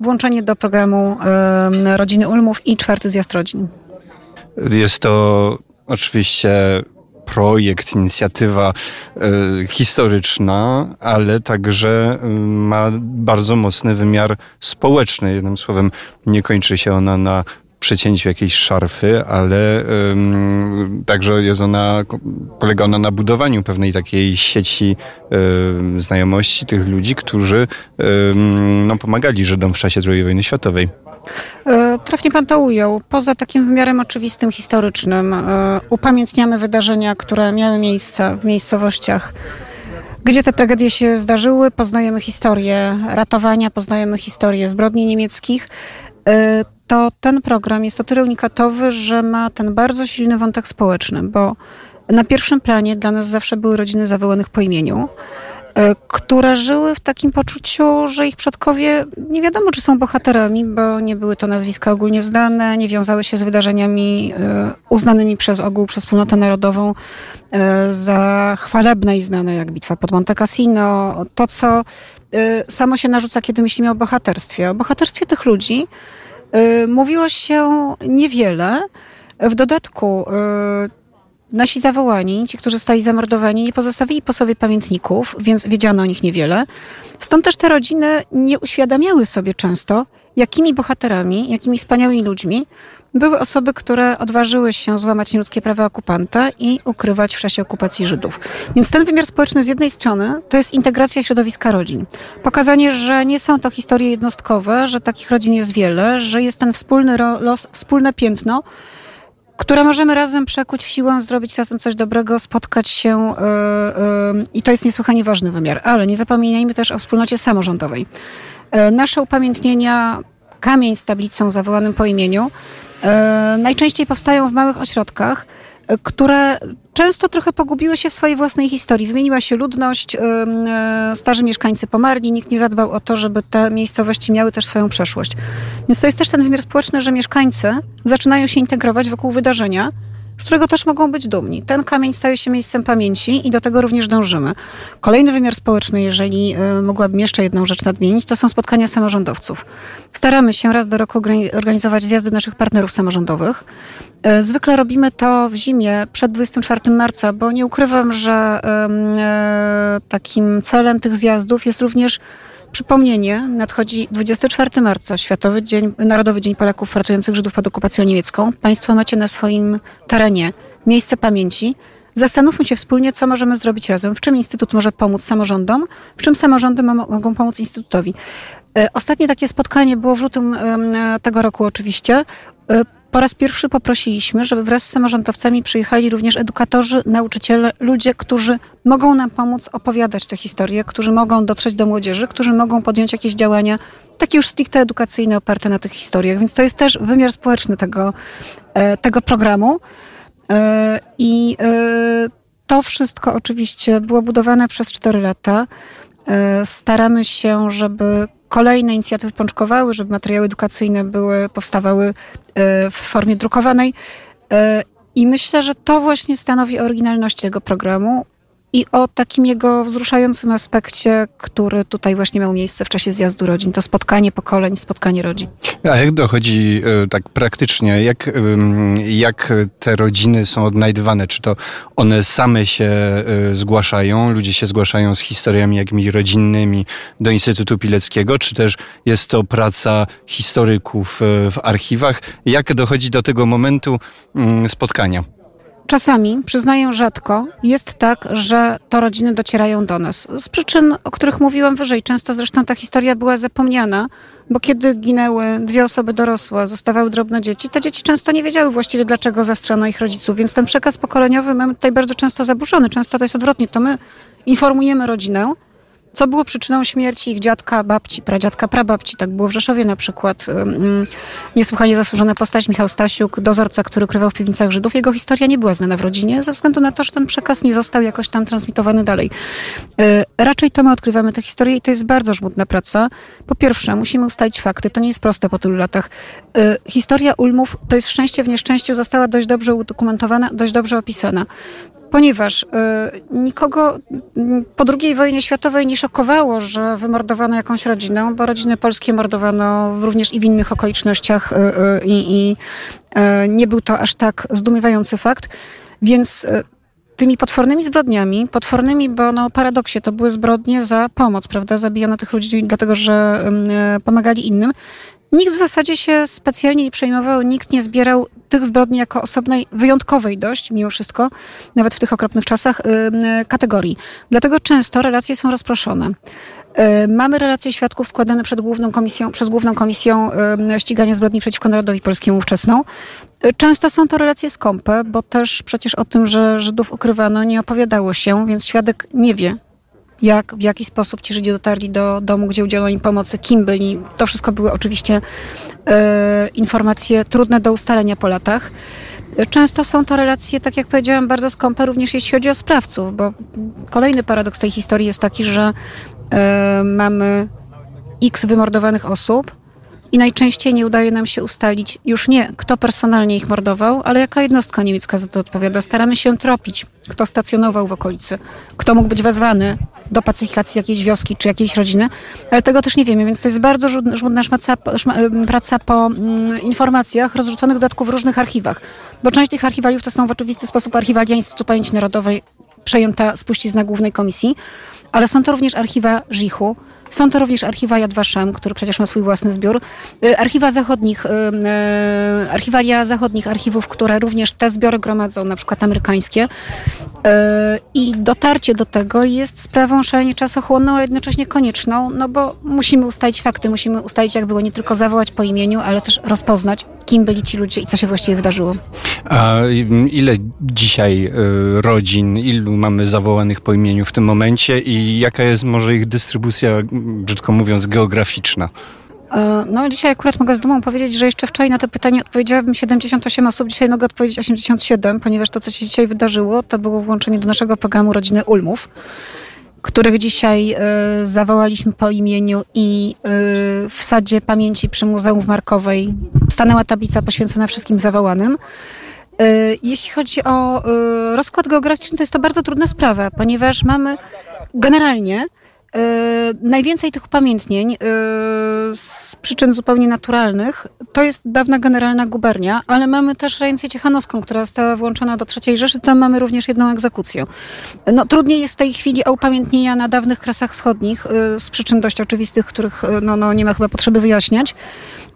włączenie do programu Rodziny Ulmów i czwarty zjazd rodzin. Jest to oczywiście projekt, inicjatywa y, historyczna, ale także y, ma bardzo mocny wymiar społeczny. Jednym słowem, nie kończy się ona na przecięciu jakiejś szarfy, ale także jest ona, polega ona na budowaniu pewnej takiej sieci znajomości tych ludzi, którzy um, no, pomagali Żydom w czasie II wojny światowej. E, trafnie pan to ujął. Poza takim wymiarem oczywistym, historycznym, e, upamiętniamy wydarzenia, które miały miejsce w miejscowościach, gdzie te tragedie się zdarzyły. Poznajemy historię ratowania, poznajemy historię zbrodni niemieckich. To ten program jest o tyle unikatowy, że ma ten bardzo silny wątek społeczny, bo na pierwszym planie dla nas zawsze były rodziny zawołanych po imieniu. E, które żyły w takim poczuciu, że ich przodkowie nie wiadomo, czy są bohaterami, bo nie były to nazwiska ogólnie znane, nie wiązały się z wydarzeniami e, uznanymi przez ogół, przez wspólnotę narodową e, za chwalebne i znane, jak bitwa pod Monte Cassino. To, co samo się narzuca, kiedy myślimy o bohaterstwie. O bohaterstwie tych ludzi mówiło się niewiele. W dodatku Nasi zawołani, ci, którzy zostali zamordowani, nie pozostawili po sobie pamiętników, więc wiedziano o nich niewiele. Stąd też te rodziny nie uświadamiały sobie często, jakimi bohaterami, jakimi wspaniałymi ludźmi były osoby, które odważyły się złamać nieludzkie prawa okupanta i ukrywać w czasie okupacji Żydów. Więc ten wymiar społeczny z jednej strony to jest integracja środowiska rodzin. Pokazanie, że nie są to historie jednostkowe, że takich rodzin jest wiele, że jest ten wspólny los, wspólne piętno, które możemy razem przekuć w siłę, zrobić razem coś dobrego, spotkać się yy, yy, i to jest niesłychanie ważny wymiar. Ale nie zapominajmy też o wspólnocie samorządowej. Yy, nasze upamiętnienia, kamień z tablicą zawołanym po imieniu, najczęściej powstają w małych ośrodkach, które często trochę pogubiły się w swojej własnej historii. Wymieniła się ludność, e, starzy mieszkańcy pomarli, nikt nie zadbał o to, żeby te miejscowości miały też swoją przeszłość. Więc to jest też ten wymiar społeczny, że mieszkańcy zaczynają się integrować wokół wydarzenia, z którego też mogą być dumni. Ten kamień staje się miejscem pamięci i do tego również dążymy. Kolejny wymiar społeczny, jeżeli y, mogłabym jeszcze jedną rzecz nadmienić, to są spotkania samorządowców. Staramy się raz do roku organizować zjazdy naszych partnerów samorządowych. Y, zwykle robimy to w zimie przed 24 marca, bo nie ukrywam, że y, takim celem tych zjazdów jest również Przypomnienie, nadchodzi 24 marca, Światowy Dzień, Narodowy Dzień Polaków ratujących Żydów pod okupacją niemiecką. Państwo macie na swoim terenie miejsce pamięci. Zastanówmy się wspólnie, co możemy zrobić razem, w czym Instytut może pomóc samorządom, w czym samorządy mogą pomóc Instytutowi. E, ostatnie takie spotkanie było w lutym tego roku oczywiście. Po raz pierwszy poprosiliśmy, żeby wraz z samorządowcami przyjechali również edukatorzy, nauczyciele, ludzie, którzy mogą nam pomóc opowiadać te historie, którzy mogą dotrzeć do młodzieży, którzy mogą podjąć jakieś działania, takie już stricte edukacyjne, oparte na tych historiach. Więc to jest też wymiar społeczny tego, e, tego programu. E, I e, to wszystko oczywiście było budowane przez 4 lata. Staramy się, żeby kolejne inicjatywy pączkowały, żeby materiały edukacyjne były, powstawały e, w formie drukowanej. E, I myślę, że to właśnie stanowi oryginalność tego programu i o takim jego wzruszającym aspekcie, który tutaj właśnie miał miejsce w czasie zjazdu rodzin. To spotkanie pokoleń, spotkanie rodzin. A jak dochodzi e, tak praktycznie, jak, jak te rodziny są odnajdywane? Czy to one same się e, zgłaszają, ludzie się zgłaszają z historiami jakimiś rodzinnymi do Instytutu Pileckiego, czy też jest to praca historyków e, w archiwach? Jak dochodzi do tego momentu mm, spotkania? Czasami, przyznaję rzadko, jest tak, że to rodziny docierają do nas. Z przyczyn, o których mówiłam wyżej. Często zresztą ta historia była zapomniana, bo kiedy ginęły dwie osoby dorosłe, zostawały drobne dzieci, te dzieci często nie wiedziały właściwie, dlaczego zastrzono ich rodziców. Więc ten przekaz pokoleniowy mamy tutaj bardzo często zaburzony. Często to jest odwrotnie. To my informujemy rodzinę, co było przyczyną śmierci ich dziadka, babci, pradziadka, prababci. Tak było w Rzeszowie na przykład. Niesłychanie zasłużona postać Michał Stasiuk, dozorca, który krywał w piwnicach Żydów. Jego historia nie była znana w rodzinie ze względu na to, że ten przekaz nie został jakoś tam transmitowany dalej. Y, raczej to my odkrywamy tę historię i to jest bardzo żmudna praca. Po pierwsze, musimy ustalić fakty. To nie jest proste po tylu latach. Y, historia Ulmów to jest szczęście w nieszczęściu, została dość dobrze udokumentowana, dość dobrze opisana. Ponieważ y, nikogo po II wojnie światowej nie szokowało, że wymordowano jakąś rodzinę, bo rodziny polskie mordowano również i w innych okolicznościach y, y, i nie był to aż tak zdumiewający fakt. Więc tymi potwornymi zbrodniami, potwornymi, bo no paradoksie to były zbrodnie za pomoc, prawda? Zabijano tych ludzi dlatego, że pomagali innym. Nikt w zasadzie się specjalnie nie przejmował, nikt nie zbierał tych zbrodni jako osobnej, wyjątkowej dość, mimo wszystko, nawet w tych okropnych czasach, kategorii. Dlatego często relacje są rozproszone. Mamy relacje świadków składane przed główną komisją, przez Główną Komisją Ścigania Zbrodni przeciwko Narodowi Polskiemu ówczesną. Często są to relacje skąpe, bo też przecież o tym, że Żydów ukrywano, nie opowiadało się, więc świadek nie wie, jak, w jaki sposób ci Żydzi dotarli do domu, gdzie udzielono im pomocy, kim byli. To wszystko były oczywiście e, informacje trudne do ustalenia po latach. Często są to relacje, tak jak powiedziałam, bardzo skąpe, również jeśli chodzi o sprawców, bo kolejny paradoks tej historii jest taki, że e, mamy x wymordowanych osób, i najczęściej nie udaje nam się ustalić już nie, kto personalnie ich mordował, ale jaka jednostka niemiecka za to odpowiada. Staramy się tropić, kto stacjonował w okolicy, kto mógł być wezwany do pacyfikacji jakiejś wioski czy jakiejś rodziny, ale tego też nie wiemy, więc to jest bardzo żmudna szmaca, szma, praca po mm, informacjach rozrzuconych dodatku w różnych archiwach, bo część tych archiwaliów to są w oczywisty sposób archiwalia Instytutu Pamięci Narodowej przejęta spuścizna Głównej Komisji, ale są to również archiwa Żichu, są to również archiwa Yad Vashem, który przecież ma swój własny zbiór. Y, archiwa zachodnich, y, y, archiwalia zachodnich archiwów, które również te zbiory gromadzą, na przykład amerykańskie. I dotarcie do tego jest sprawą szalenie czasochłonną, ale jednocześnie konieczną, no bo musimy ustalić fakty, musimy ustalić, jak było, nie tylko zawołać po imieniu, ale też rozpoznać, kim byli ci ludzie i co się właściwie wydarzyło. A ile dzisiaj rodzin, ilu mamy zawołanych po imieniu w tym momencie i jaka jest może ich dystrybucja brzydko mówiąc, geograficzna? E, no, dzisiaj akurat mogę z dumą powiedzieć, że jeszcze wczoraj na to pytanie odpowiedziałabym 78 osób, dzisiaj mogę odpowiedzieć 87, ponieważ to, co się dzisiaj wydarzyło, to było włączenie do naszego programu rodziny Ulmów, których dzisiaj y, zawołaliśmy po imieniu i y, w Sadzie Pamięci przy Muzeum w Markowej stanęła tablica poświęcona wszystkim zawołanym. Y, jeśli chodzi o rozkład geograficzny, to jest to bardzo trudna sprawa, ponieważ mamy generalnie najwięcej tych upamiętnień e, z przyczyn zupełnie naturalnych to jest dawna generalna gubernia, ale mamy też rejencję ciechanowską, która została włączona do III Rzeszy. Tam mamy również jedną egzekucję. No, trudniej jest w tej chwili o upamiętnienia na dawnych kresach wschodnich e, z przyczyn dość oczywistych, których no, no, nie ma chyba potrzeby wyjaśniać.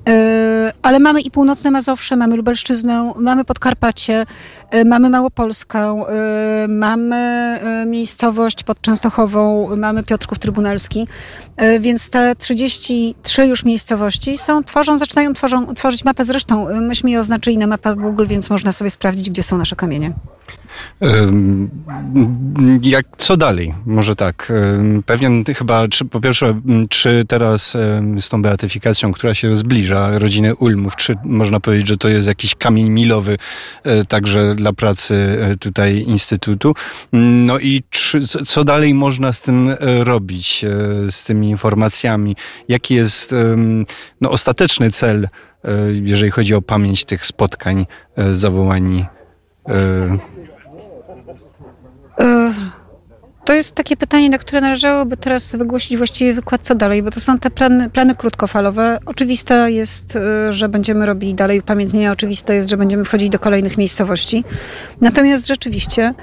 E, ale mamy i północne Mazowsze, mamy Lubelszczyznę, mamy Podkarpacie, e, mamy Małopolskę, e, mamy miejscowość pod Częstochową, mamy Piotrków Trybunalski, więc te 33 już miejscowości są, tworzą, zaczynają tworzą, tworzyć mapę zresztą. Myśmy je oznaczyli na mapach Google, więc można sobie sprawdzić, gdzie są nasze kamienie. Jak, co dalej? Może tak. Pewien chyba, czy, po pierwsze, czy teraz z tą beatyfikacją, która się zbliża, rodziny Ulmów, czy można powiedzieć, że to jest jakiś kamień milowy e, także dla pracy e, tutaj Instytutu? No i czy, co dalej można z tym e, robić, z tymi informacjami? Jaki jest no, ostateczny cel, jeżeli chodzi o pamięć tych spotkań, zawołań E, to jest takie pytanie, na które należałoby teraz wygłosić właściwie wykład, co dalej, bo to są te plany, plany krótkofalowe. Oczywiste jest, e, że będziemy robili dalej upamiętnienia, oczywiste jest, że będziemy wchodzić do kolejnych miejscowości. Natomiast rzeczywiście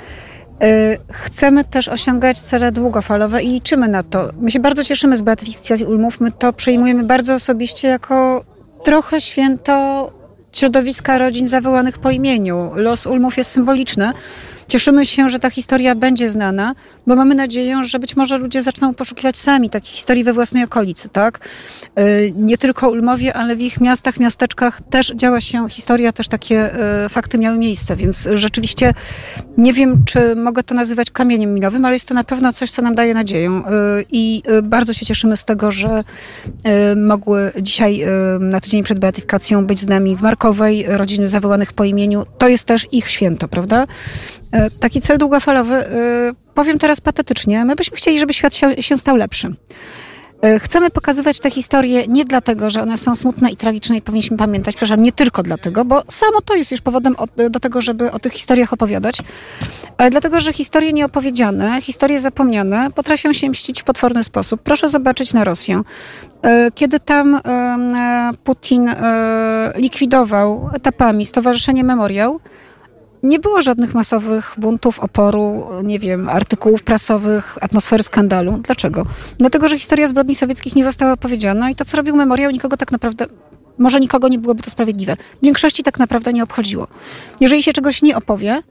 e, chcemy też osiągać cele długofalowe i liczymy na to. My się bardzo cieszymy z beatyfikacji Ulmów, my to przejmujemy bardzo osobiście jako trochę święto środowiska rodzin zawołanych po imieniu. Los Ulmów jest symboliczny. Cieszymy się, że ta historia będzie znana, bo mamy nadzieję, że być może ludzie zaczną poszukiwać sami takich historii we własnej okolicy, tak? Y, nie tylko Ulmowie, ale w ich miastach, miasteczkach też działa się historia, też takie y, fakty miały miejsce, więc rzeczywiście nie wiem, czy mogę to nazywać kamieniem milowym, ale jest to na pewno coś, co nam daje nadzieję y, i bardzo się cieszymy z tego, że mogły dzisiaj na tydzień przed beatyfikacją być z nami w Markowej rodziny zawołanych po imieniu. To jest też ich święto, prawda? E, taki cel długofalowy, e, powiem teraz patetycznie, my byśmy chcieli, żeby świat się, stał lepszy. E, chcemy pokazywać te historie nie dlatego, że one są smutne i tragiczne i powinniśmy pamiętać, przepraszam, nie tylko dlatego, bo samo to jest już powodem do tego, żeby o tych historiach opowiadać, ale dlatego, że historie nieopowiedziane, historie zapomniane potrafią się mścić w potworny sposób. Proszę zobaczyć na Rosję. Kiedy tam Putin likwidował etapami Stowarzyszenie Memoriał, nie było żadnych masowych buntów, oporu, nie wiem, artykułów prasowych, atmosfery skandalu. Dlaczego? Dlatego, że historia zbrodni sowieckich nie została opowiedziana i to, co robił memoriał, nikogo tak naprawdę może nikogo nie byłoby to sprawiedliwe. Większości tak naprawdę nie obchodziło. Jeżeli się czegoś nie opowie,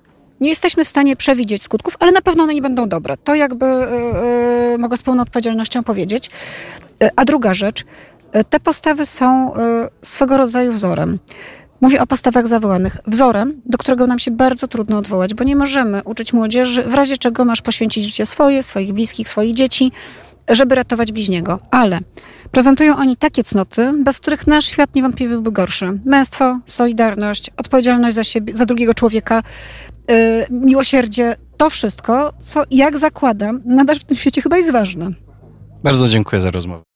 nie jesteśmy w stanie przewidzieć skutków, ale na pewno one nie będą dobre. To jakby yy, yy, mogę z pełną odpowiedzialnością powiedzieć. Yy, a druga rzecz, te postawy są swego rodzaju wzorem. Mówię o postawach zawołanych. Wzorem, do którego nam się bardzo trudno odwołać, bo nie możemy uczyć młodzieży, w razie czego masz poświęcić życie swoje, swoich bliskich, swoich dzieci, żeby ratować bliźniego. Ale prezentują oni takie cnoty, bez których nasz świat niewątpliwie byłby gorszy. Męstwo, solidarność, odpowiedzialność za siebie, za drugiego człowieka, yy, miłosierdzie, to wszystko, co jak zakładam, nadal w tym świecie chyba jest ważne. Bardzo dziękuję za rozmowę.